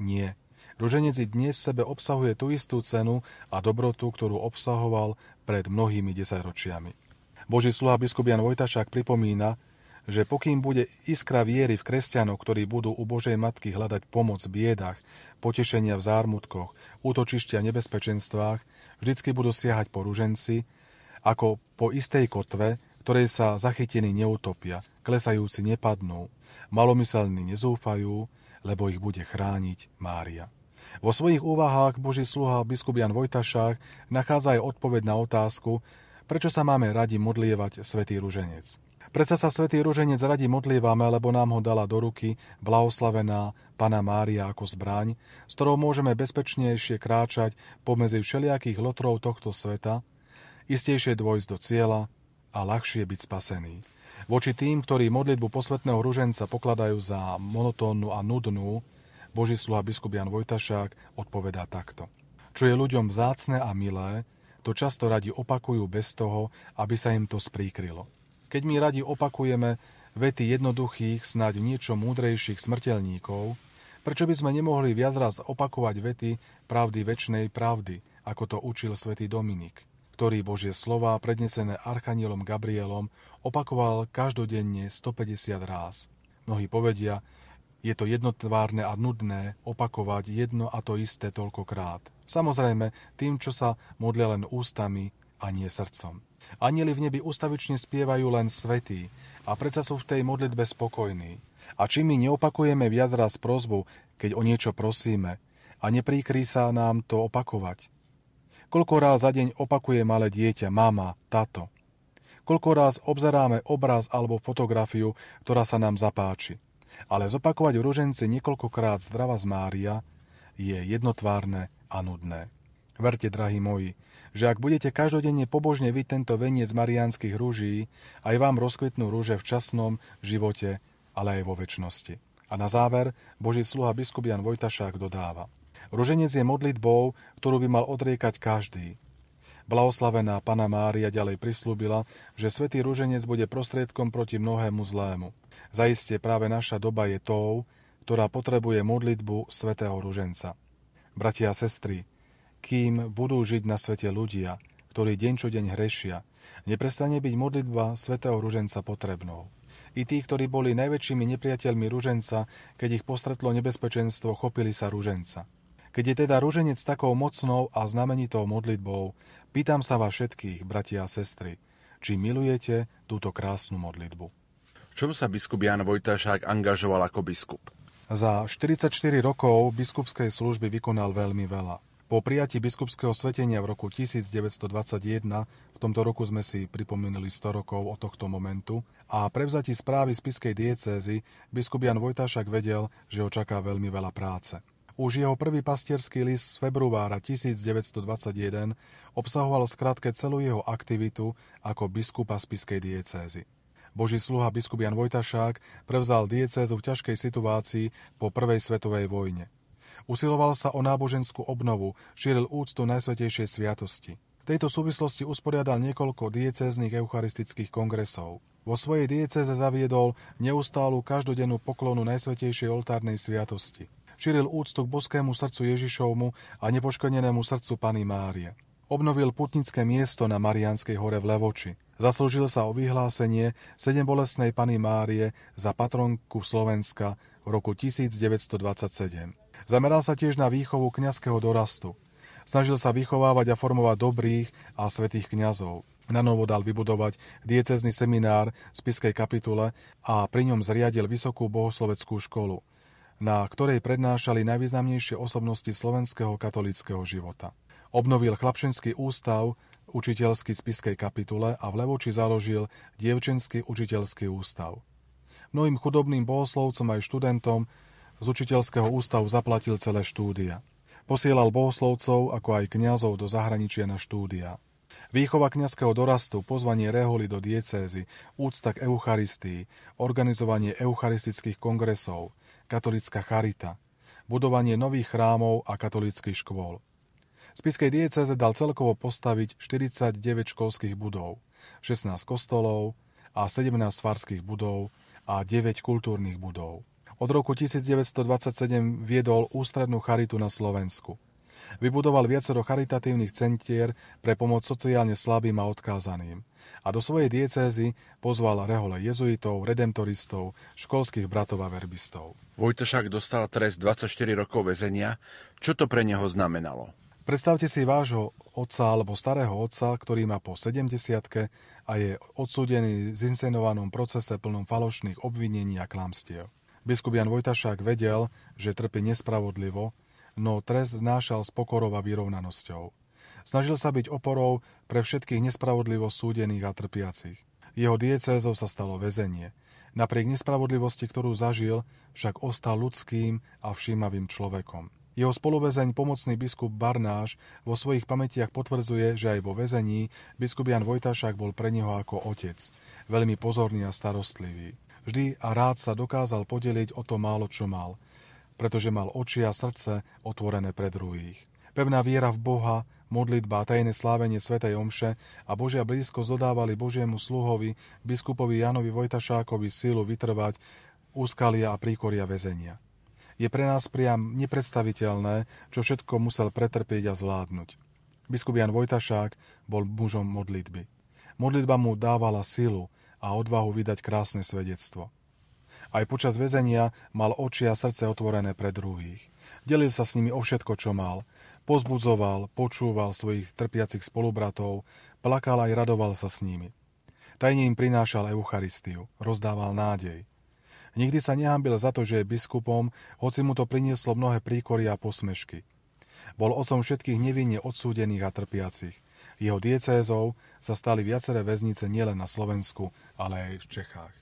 Nie, Ruženec i dnes sebe obsahuje tú istú cenu a dobrotu, ktorú obsahoval pred mnohými desaťročiami. Boží sluha biskup Jan Vojtašák pripomína, že pokým bude iskra viery v kresťanov, ktorí budú u Božej Matky hľadať pomoc v biedach, potešenia v zármutkoch, útočištia v nebezpečenstvách, vždycky budú siahať po ruženci, ako po istej kotve, ktorej sa zachytení neutopia, klesajúci nepadnú, malomyselní nezúfajú, lebo ich bude chrániť Mária. Vo svojich úvahách Boží sluha biskup Jan Vojtašák nachádza aj odpoveď na otázku, prečo sa máme radi modlievať svätý ruženec. Prečo sa svätý ruženec radi modlievame, lebo nám ho dala do ruky blahoslavená Pana Mária ako zbraň, s ktorou môžeme bezpečnejšie kráčať pomedzi všelijakých lotrov tohto sveta, istejšie dôjsť do cieľa a ľahšie byť spasený. Voči tým, ktorí modlitbu posvetného ruženca pokladajú za monotónnu a nudnú, Boží sluha biskup Jan Vojtašák odpovedá takto. Čo je ľuďom vzácne a milé, to často radi opakujú bez toho, aby sa im to spríkrylo. Keď my radi opakujeme vety jednoduchých, snáď niečo múdrejších smrteľníkov, prečo by sme nemohli viac raz opakovať vety pravdy väčšnej pravdy, ako to učil svätý Dominik, ktorý Božie slová prednesené archanielom Gabrielom opakoval každodenne 150 ráz. Mnohí povedia, je to jednotvárne a nudné opakovať jedno a to isté toľkokrát. Samozrejme, tým, čo sa modlia len ústami a nie srdcom. Anieli v nebi ustavične spievajú len svetí a predsa sú v tej modlitbe spokojní. A či my neopakujeme viac raz prozbu, keď o niečo prosíme, a nepríkrí sa nám to opakovať? Koľko ráz za deň opakuje malé dieťa, mama, tato? Koľko ráz obzeráme obraz alebo fotografiu, ktorá sa nám zapáči? Ale zopakovať v ruženci niekoľkokrát zdrava z Mária je jednotvárne a nudné. Verte, drahí moji, že ak budete každodenne pobožne vyť tento veniec mariánskych rúží, aj vám rozkvetnú rúže v časnom živote, ale aj vo väčšnosti. A na záver Boží sluha biskup Jan Vojtašák dodáva. Ruženec je modlitbou, ktorú by mal odriekať každý, Blahoslavená Pana Mária ďalej prislúbila, že svätý Rúženec bude prostriedkom proti mnohému zlému. Zaiste práve naša doba je tou, ktorá potrebuje modlitbu svätého Rúženca. Bratia a sestry, kým budú žiť na svete ľudia, ktorí deň čo deň hrešia, neprestane byť modlitba svätého Rúženca potrebnou. I tí, ktorí boli najväčšími nepriateľmi Rúženca, keď ich postretlo nebezpečenstvo, chopili sa Rúženca. Keď je teda rúženec takou mocnou a znamenitou modlitbou, pýtam sa vás všetkých, bratia a sestry, či milujete túto krásnu modlitbu. V čom sa biskup Jan Vojtašák angažoval ako biskup? Za 44 rokov biskupskej služby vykonal veľmi veľa. Po prijatí biskupského svetenia v roku 1921, v tomto roku sme si pripomenuli 100 rokov od tohto momentu, a prevzatí správy spiskej diecézy, biskup Jan Vojtašak vedel, že ho čaká veľmi veľa práce. Už jeho prvý pastierský list z februára 1921 obsahoval skratke celú jeho aktivitu ako biskupa spiskej diecézy. Boží sluha biskup Jan Vojtašák prevzal diecézu v ťažkej situácii po prvej svetovej vojne. Usiloval sa o náboženskú obnovu, šíril úctu Najsvetejšej sviatosti. V tejto súvislosti usporiadal niekoľko diecéznych eucharistických kongresov. Vo svojej diecéze zaviedol neustálu každodennú poklonu Najsvetejšej oltárnej sviatosti. Šíril úctu k boskému srdcu Ježišovmu a nepoškodenému srdcu Pany Márie. Obnovil putnické miesto na Marianskej hore v Levoči. Zaslúžil sa o vyhlásenie sedem bolestnej Pany Márie za patronku Slovenska v roku 1927. Zameral sa tiež na výchovu kňazského dorastu. Snažil sa vychovávať a formovať dobrých a svetých kňazov. Na novo dal vybudovať diecezný seminár v Spiskej kapitule a pri ňom zriadil vysokú bohosloveckú školu, na ktorej prednášali najvýznamnejšie osobnosti slovenského katolického života. Obnovil chlapčenský ústav učiteľský spiskej kapitule a v Levoči založil dievčenský učiteľský ústav. Mnohým chudobným bohoslovcom aj študentom z učiteľského ústavu zaplatil celé štúdia. Posielal bohoslovcov ako aj kňazov do zahraničia na štúdia. Výchova kňazského dorastu, pozvanie reholi do diecézy, úcta k Eucharistii, organizovanie eucharistických kongresov, katolická charita, budovanie nových chrámov a katolických škôl – Spiskej dieceze dal celkovo postaviť 49 školských budov, 16 kostolov a 17 farských budov a 9 kultúrnych budov. Od roku 1927 viedol ústrednú charitu na Slovensku. Vybudoval viacero charitatívnych centier pre pomoc sociálne slabým a odkázaným. A do svojej diecézy pozval rehole jezuitov, redemptoristov, školských bratov a verbistov. Vojtošák dostal trest 24 rokov väzenia. Čo to pre neho znamenalo? Predstavte si vášho otca alebo starého otca, ktorý má po 70 a je odsúdený v zinscenovanom procese plnom falošných obvinení a klamstiev. Biskup Jan Vojtašák vedel, že trpí nespravodlivo, no trest znášal s pokorou a vyrovnanosťou. Snažil sa byť oporou pre všetkých nespravodlivo súdených a trpiacich. Jeho diecézou sa stalo väzenie. Napriek nespravodlivosti, ktorú zažil, však ostal ľudským a všímavým človekom. Jeho spoluväzeň, pomocný biskup Barnáš, vo svojich pamätiach potvrdzuje, že aj vo väzení biskup Jan Vojtašák bol pre neho ako otec, veľmi pozorný a starostlivý. Vždy a rád sa dokázal podeliť o to málo, čo mal, pretože mal oči a srdce otvorené pre druhých. Pevná viera v Boha, modlitba a tajné slávenie Svetej Omše a Božia blízko dodávali Božiemu sluhovi, biskupovi Janovi Vojtašákovi silu vytrvať úskalia a príkoria väzenia. Je pre nás priam nepredstaviteľné, čo všetko musel pretrpieť a zvládnuť. Biskup Jan Vojtašák bol mužom modlitby. Modlitba mu dávala silu a odvahu vydať krásne svedectvo. Aj počas väzenia mal oči a srdce otvorené pre druhých. Delil sa s nimi o všetko, čo mal. Pozbudzoval, počúval svojich trpiacich spolubratov, plakal aj radoval sa s nimi. Tajne im prinášal Eucharistiu, rozdával nádej. Nikdy sa nehambil za to, že je biskupom, hoci mu to prinieslo mnohé príkory a posmešky. Bol otcom všetkých nevinne odsúdených a trpiacich. Jeho diecézou sa stali viaceré väznice nielen na Slovensku, ale aj v Čechách.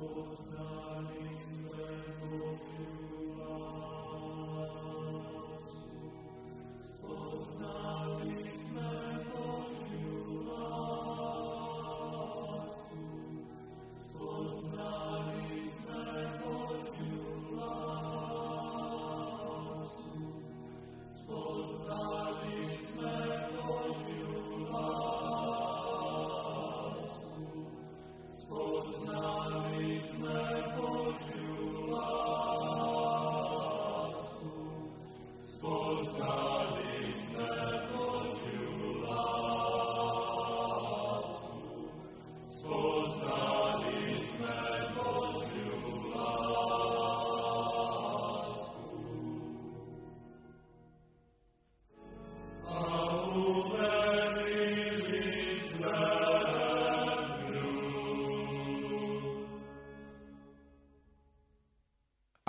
Christus.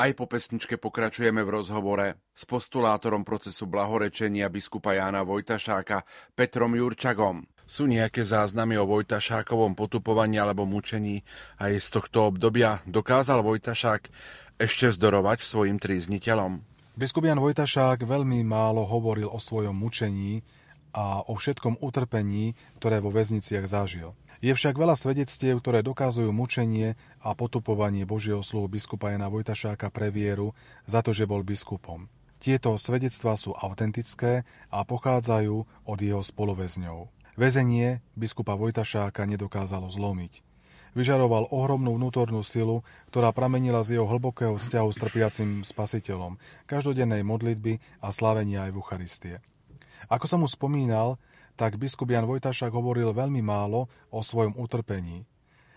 Aj po pesničke pokračujeme v rozhovore s postulátorom procesu blahorečenia biskupa Jána Vojtašáka Petrom Jurčagom. Sú nejaké záznamy o Vojtašákovom potupovaní alebo mučení aj z tohto obdobia? Dokázal Vojtašák ešte vzdorovať svojim trízniteľom? Biskup Jan Vojtašák veľmi málo hovoril o svojom mučení a o všetkom utrpení, ktoré vo väzniciach zažil. Je však veľa svedectiev, ktoré dokazujú mučenie a potupovanie Božieho sluhu biskupa Jana Vojtašáka pre vieru za to, že bol biskupom. Tieto svedectvá sú autentické a pochádzajú od jeho spoluväzňov. Väzenie biskupa Vojtašáka nedokázalo zlomiť. Vyžaroval ohromnú vnútornú silu, ktorá pramenila z jeho hlbokého vzťahu s trpiacim spasiteľom, každodennej modlitby a slávenia aj v Eucharistie. Ako som mu spomínal, tak biskup Jan Vojtašák hovoril veľmi málo o svojom utrpení.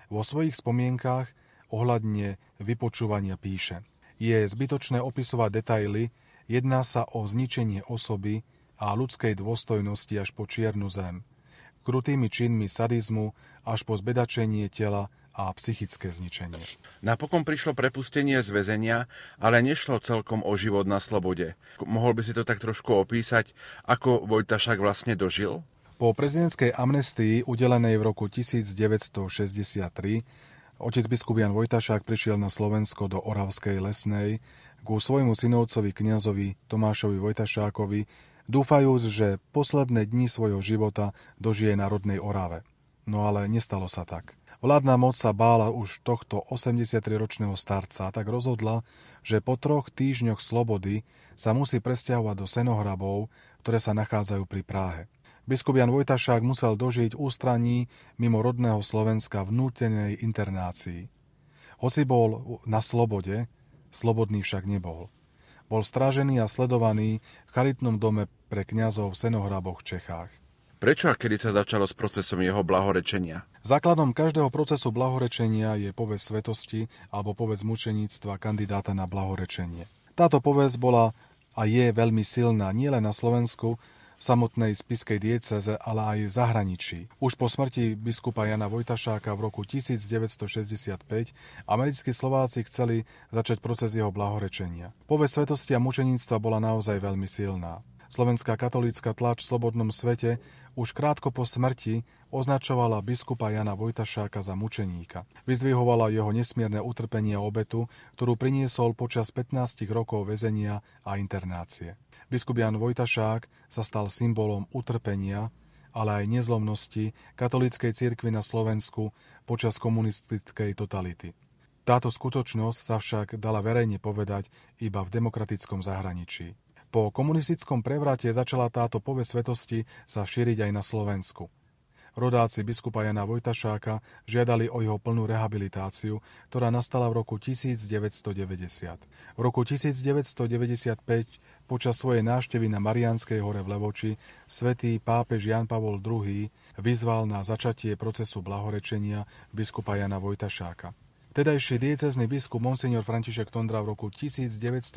Vo svojich spomienkách ohľadne vypočúvania píše. Je zbytočné opisovať detaily, jedná sa o zničenie osoby a ľudskej dôstojnosti až po čiernu zem – krutými činmi sadizmu až po zbedačenie tela a psychické zničenie. Napokon prišlo prepustenie z väzenia, ale nešlo celkom o život na slobode. Mohol by si to tak trošku opísať, ako Vojtašák vlastne dožil? Po prezidentskej amnestii udelenej v roku 1963 otec biskup Jan Vojtašák prišiel na Slovensko do Oravskej lesnej ku svojmu synovcovi kniazovi Tomášovi Vojtašákovi, dúfajúc, že posledné dni svojho života dožije na rodnej Orave. No ale nestalo sa tak. Vládna moc sa bála už tohto 83-ročného starca tak rozhodla, že po troch týždňoch slobody sa musí presťahovať do Senohrabov, ktoré sa nachádzajú pri Práhe. Biskup Jan Vojtašák musel dožiť ústraní mimo rodného Slovenska v nútenej internácii. Hoci bol na slobode, slobodný však nebol. Bol strážený a sledovaný v charitnom dome pre kňazov v Senohraboch v Čechách. Prečo a kedy sa začalo s procesom jeho blahorečenia? Základom každého procesu blahorečenia je povesť svetosti alebo povesť mučeníctva kandidáta na blahorečenie. Táto povesť bola a je veľmi silná nielen na Slovensku, samotnej spiskej dieceze, ale aj v zahraničí. Už po smrti biskupa Jana Vojtašáka v roku 1965 americkí Slováci chceli začať proces jeho blahorečenia. Pove svetosti a mučeníctva bola naozaj veľmi silná. Slovenská katolícka tlač v slobodnom svete už krátko po smrti označovala biskupa Jana Vojtašáka za mučeníka. Vyzvihovala jeho nesmierne utrpenie obetu, ktorú priniesol počas 15 rokov väzenia a internácie. Biskup Jan Vojtašák sa stal symbolom utrpenia, ale aj nezlomnosti katolíckej cirkvi na Slovensku počas komunistickej totality. Táto skutočnosť sa však dala verejne povedať iba v demokratickom zahraničí. Po komunistickom prevrate začala táto povesť svetosti sa šíriť aj na Slovensku. Rodáci biskupa Jana Vojtašáka žiadali o jeho plnú rehabilitáciu, ktorá nastala v roku 1990. V roku 1995 počas svojej návštevy na Marianskej hore v Levoči svätý pápež Jan Pavol II vyzval na začatie procesu blahorečenia biskupa Jana Vojtašáka. Tedajší diecezný biskup Monsignor František Tondra v roku 1996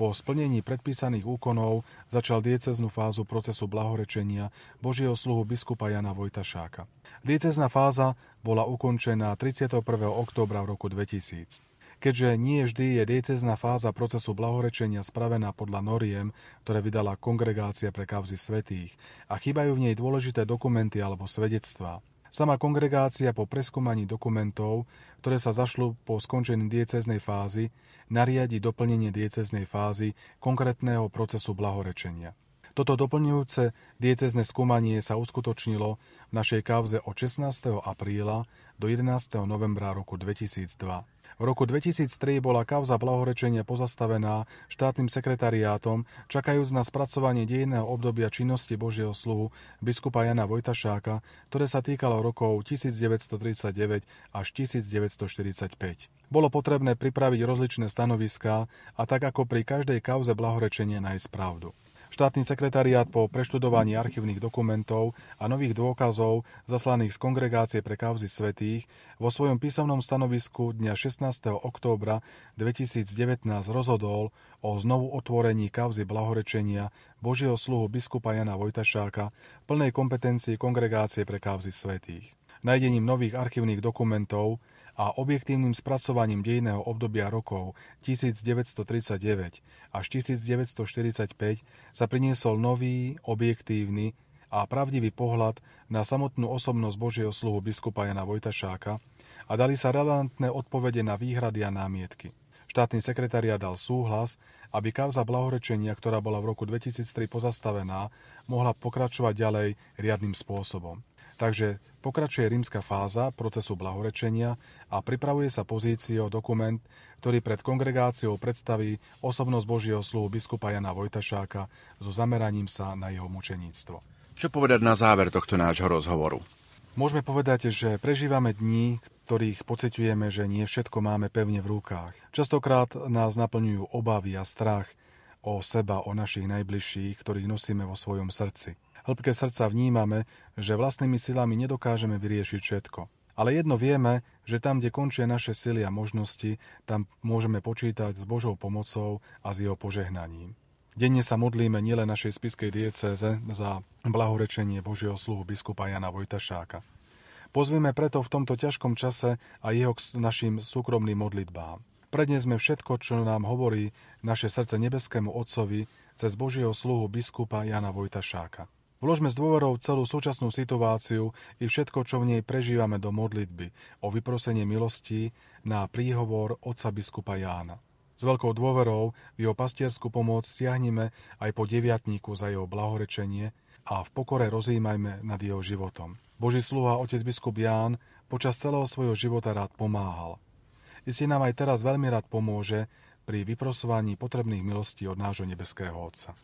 po splnení predpísaných úkonov začal dieceznú fázu procesu blahorečenia Božieho sluhu biskupa Jana Vojtašáka. Diecezná fáza bola ukončená 31. októbra v roku 2000. Keďže nie vždy je diecezná fáza procesu blahorečenia spravená podľa noriem, ktoré vydala Kongregácia pre kauzy svetých a chýbajú v nej dôležité dokumenty alebo svedectvá, Sama kongregácia po preskúmaní dokumentov, ktoré sa zašlo po skončení dieceznej fázy, nariadi doplnenie dieceznej fázy konkrétneho procesu blahorečenia. Toto doplňujúce diecezne skúmanie sa uskutočnilo v našej kauze od 16. apríla do 11. novembra roku 2002. V roku 2003 bola kauza blahorečenia pozastavená štátnym sekretariátom, čakajúc na spracovanie dejného obdobia činnosti Božieho sluhu biskupa Jana Vojtašáka, ktoré sa týkalo rokov 1939 až 1945. Bolo potrebné pripraviť rozličné stanoviská a tak ako pri každej kauze blahorečenia nájsť pravdu. Štátny sekretariát po preštudovaní archívnych dokumentov a nových dôkazov zaslaných z Kongregácie pre kauzy svetých vo svojom písomnom stanovisku dňa 16. októbra 2019 rozhodol o znovu otvorení kauzy blahorečenia Božieho sluhu biskupa Jana Vojtašáka plnej kompetencii Kongregácie pre kauzy svetých. Najdením nových archívnych dokumentov a objektívnym spracovaním dejného obdobia rokov 1939 až 1945 sa priniesol nový, objektívny a pravdivý pohľad na samotnú osobnosť Božieho sluhu biskupa Jana Vojtašáka a dali sa relevantné odpovede na výhrady a námietky. Štátny sekretariat dal súhlas, aby kauza blahorečenia, ktorá bola v roku 2003 pozastavená, mohla pokračovať ďalej riadnym spôsobom. Takže pokračuje rímska fáza procesu blahorečenia a pripravuje sa pozíciou dokument, ktorý pred kongregáciou predstaví osobnosť Božieho sluhu biskupa Jana Vojtašáka so zameraním sa na jeho mučeníctvo. Čo povedať na záver tohto nášho rozhovoru? Môžeme povedať, že prežívame dní, ktorých pociťujeme, že nie všetko máme pevne v rukách. Častokrát nás naplňujú obavy a strach o seba, o našich najbližších, ktorých nosíme vo svojom srdci. Hĺbke srdca vnímame, že vlastnými silami nedokážeme vyriešiť všetko. Ale jedno vieme, že tam, kde končia naše sily a možnosti, tam môžeme počítať s Božou pomocou a s jeho požehnaním. Denne sa modlíme nielen našej spiskej diecéze za blahorečenie Božieho sluhu biskupa Jana Vojtašáka. Pozvieme preto v tomto ťažkom čase a jeho k našim súkromným modlitbám. Prednesme všetko, čo nám hovorí naše srdce nebeskému Otcovi cez Božieho sluhu biskupa Jana Vojtašáka. Vložme s dôverou celú súčasnú situáciu i všetko, čo v nej prežívame do modlitby o vyprosenie milostí na príhovor otca biskupa Jána. S veľkou dôverou v jeho pastierskú pomoc siahnime aj po deviatníku za jeho blahorečenie a v pokore rozímajme nad jeho životom. Boží sluha otec biskup Ján počas celého svojho života rád pomáhal. Isté nám aj teraz veľmi rád pomôže pri vyprosovaní potrebných milostí od nášho nebeského Otca.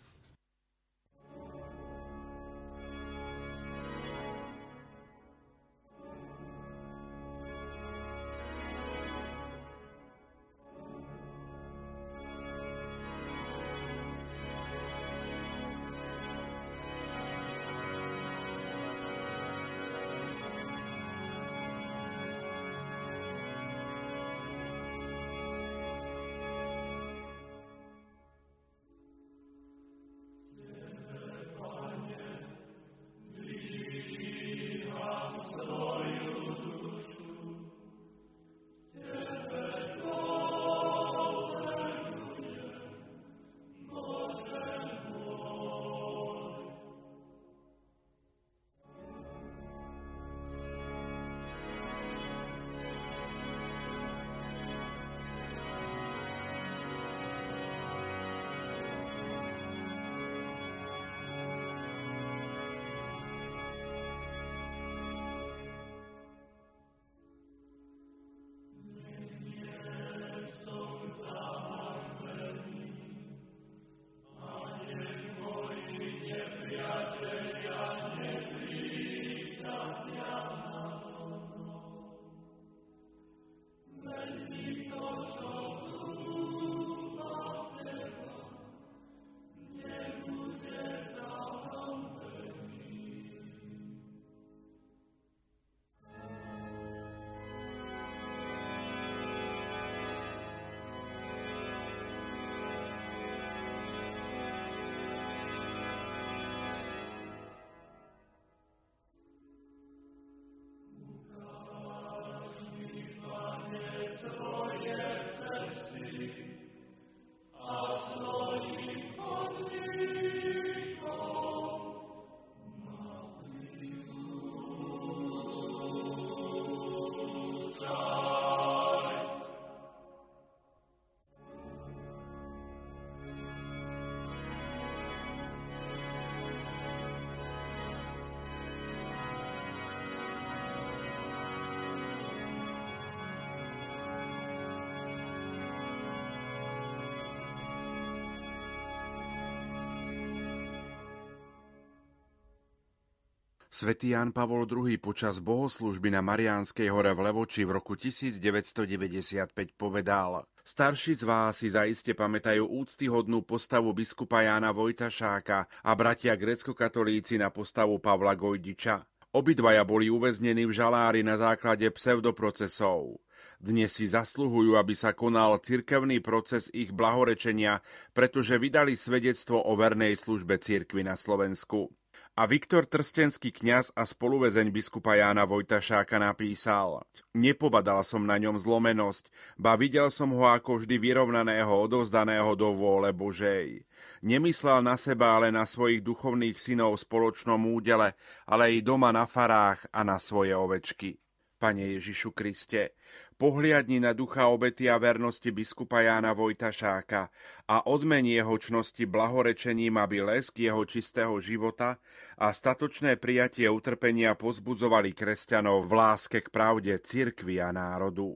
Svetý Ján Pavol II počas bohoslužby na Mariánskej hore v Levoči v roku 1995 povedal Starší z vás si zaiste pamätajú úctyhodnú postavu biskupa Jána Vojtašáka a bratia grecko-katolíci na postavu Pavla Gojdiča. Obidvaja boli uväznení v žalári na základe pseudoprocesov. Dnes si zasluhujú, aby sa konal cirkevný proces ich blahorečenia, pretože vydali svedectvo o vernej službe cirkvi na Slovensku. A Viktor Trstenský kňaz a spoluvezeň biskupa Jána Vojtašáka napísal Nepobadal som na ňom zlomenosť, ba videl som ho ako vždy vyrovnaného, odovzdaného do vôle Božej. Nemyslel na seba, ale na svojich duchovných synov v spoločnom údele, ale i doma na farách a na svoje ovečky. Pane Ježišu Kriste, pohliadni na ducha obety a vernosti biskupa Jána Vojtašáka a odmeni jeho čnosti blahorečením, aby lesk jeho čistého života a statočné prijatie utrpenia pozbudzovali kresťanov v láske k pravde cirkvi a národu.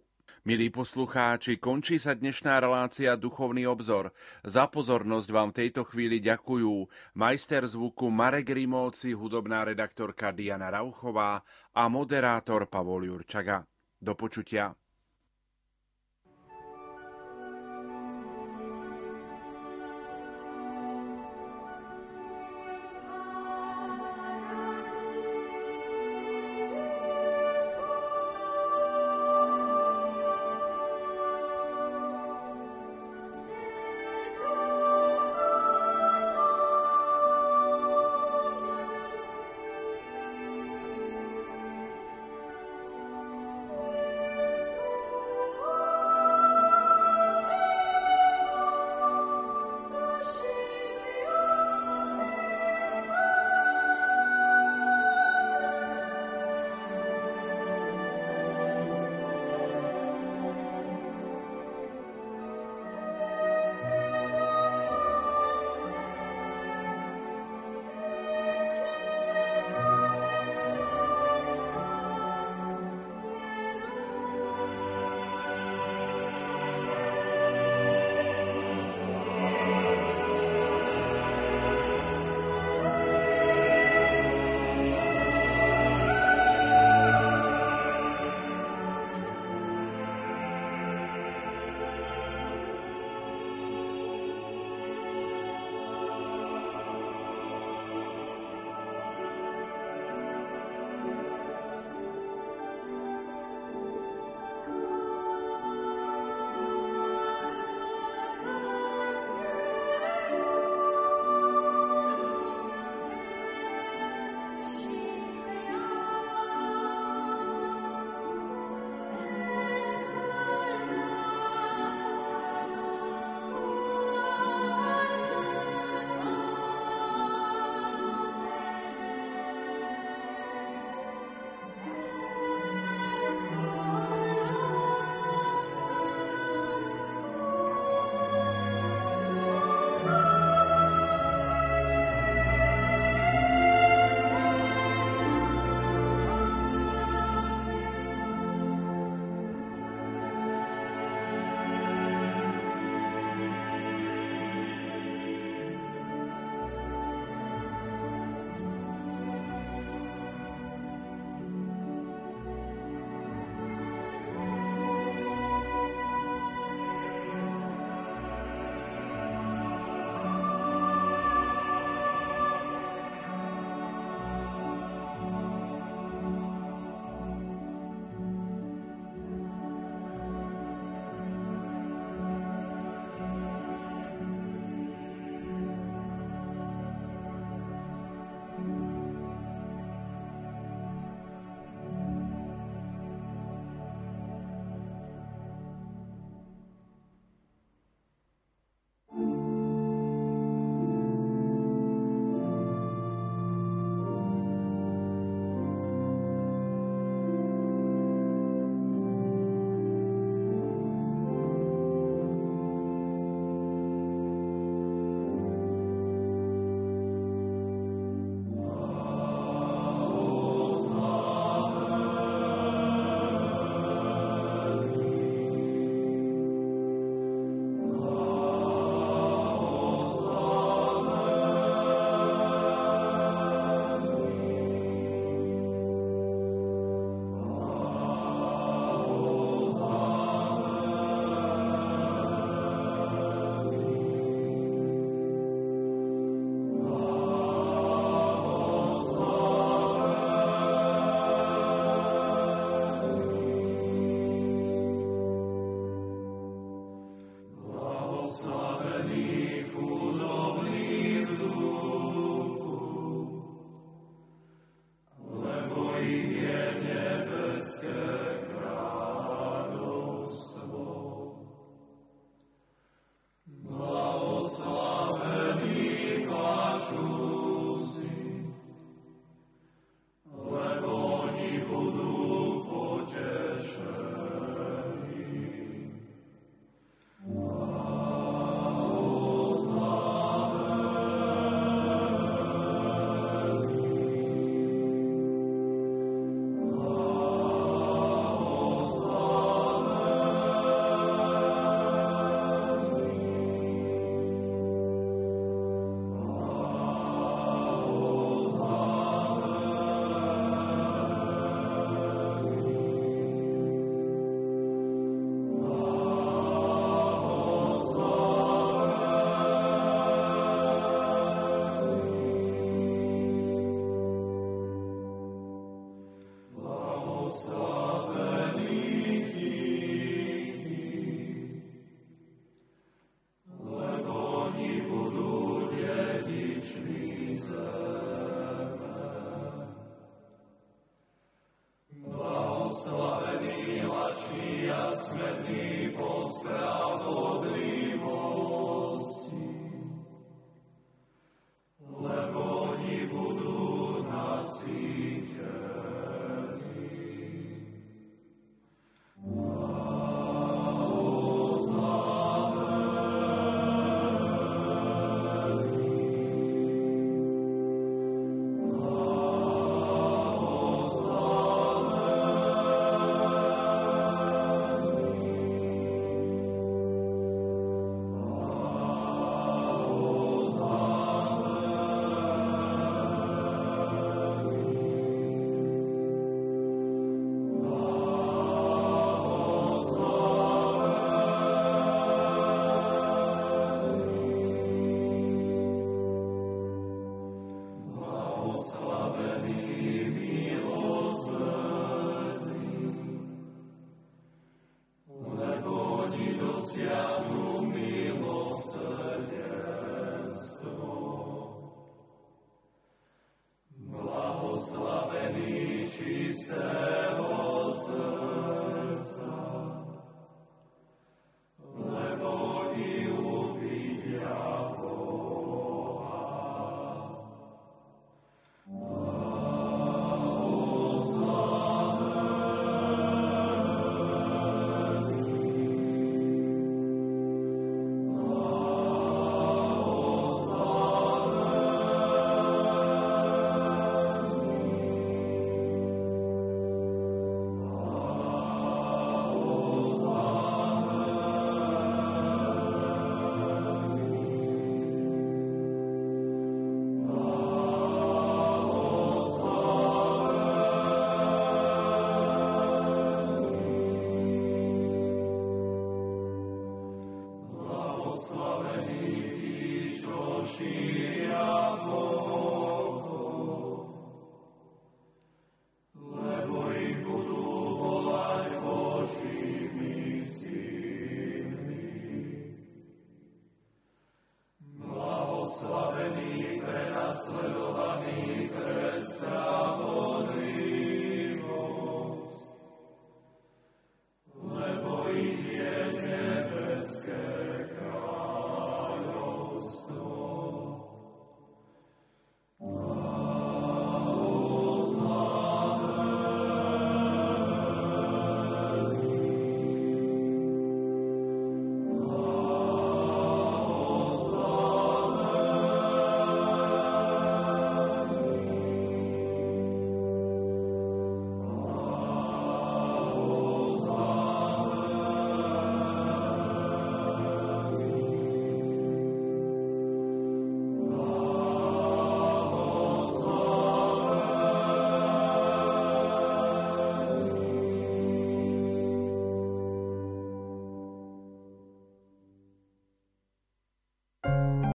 Milí poslucháči, končí sa dnešná relácia Duchovný obzor. Za pozornosť vám v tejto chvíli ďakujú majster zvuku Marek Rimóci, hudobná redaktorka Diana Rauchová a moderátor Pavol Jurčaga. Do počutia.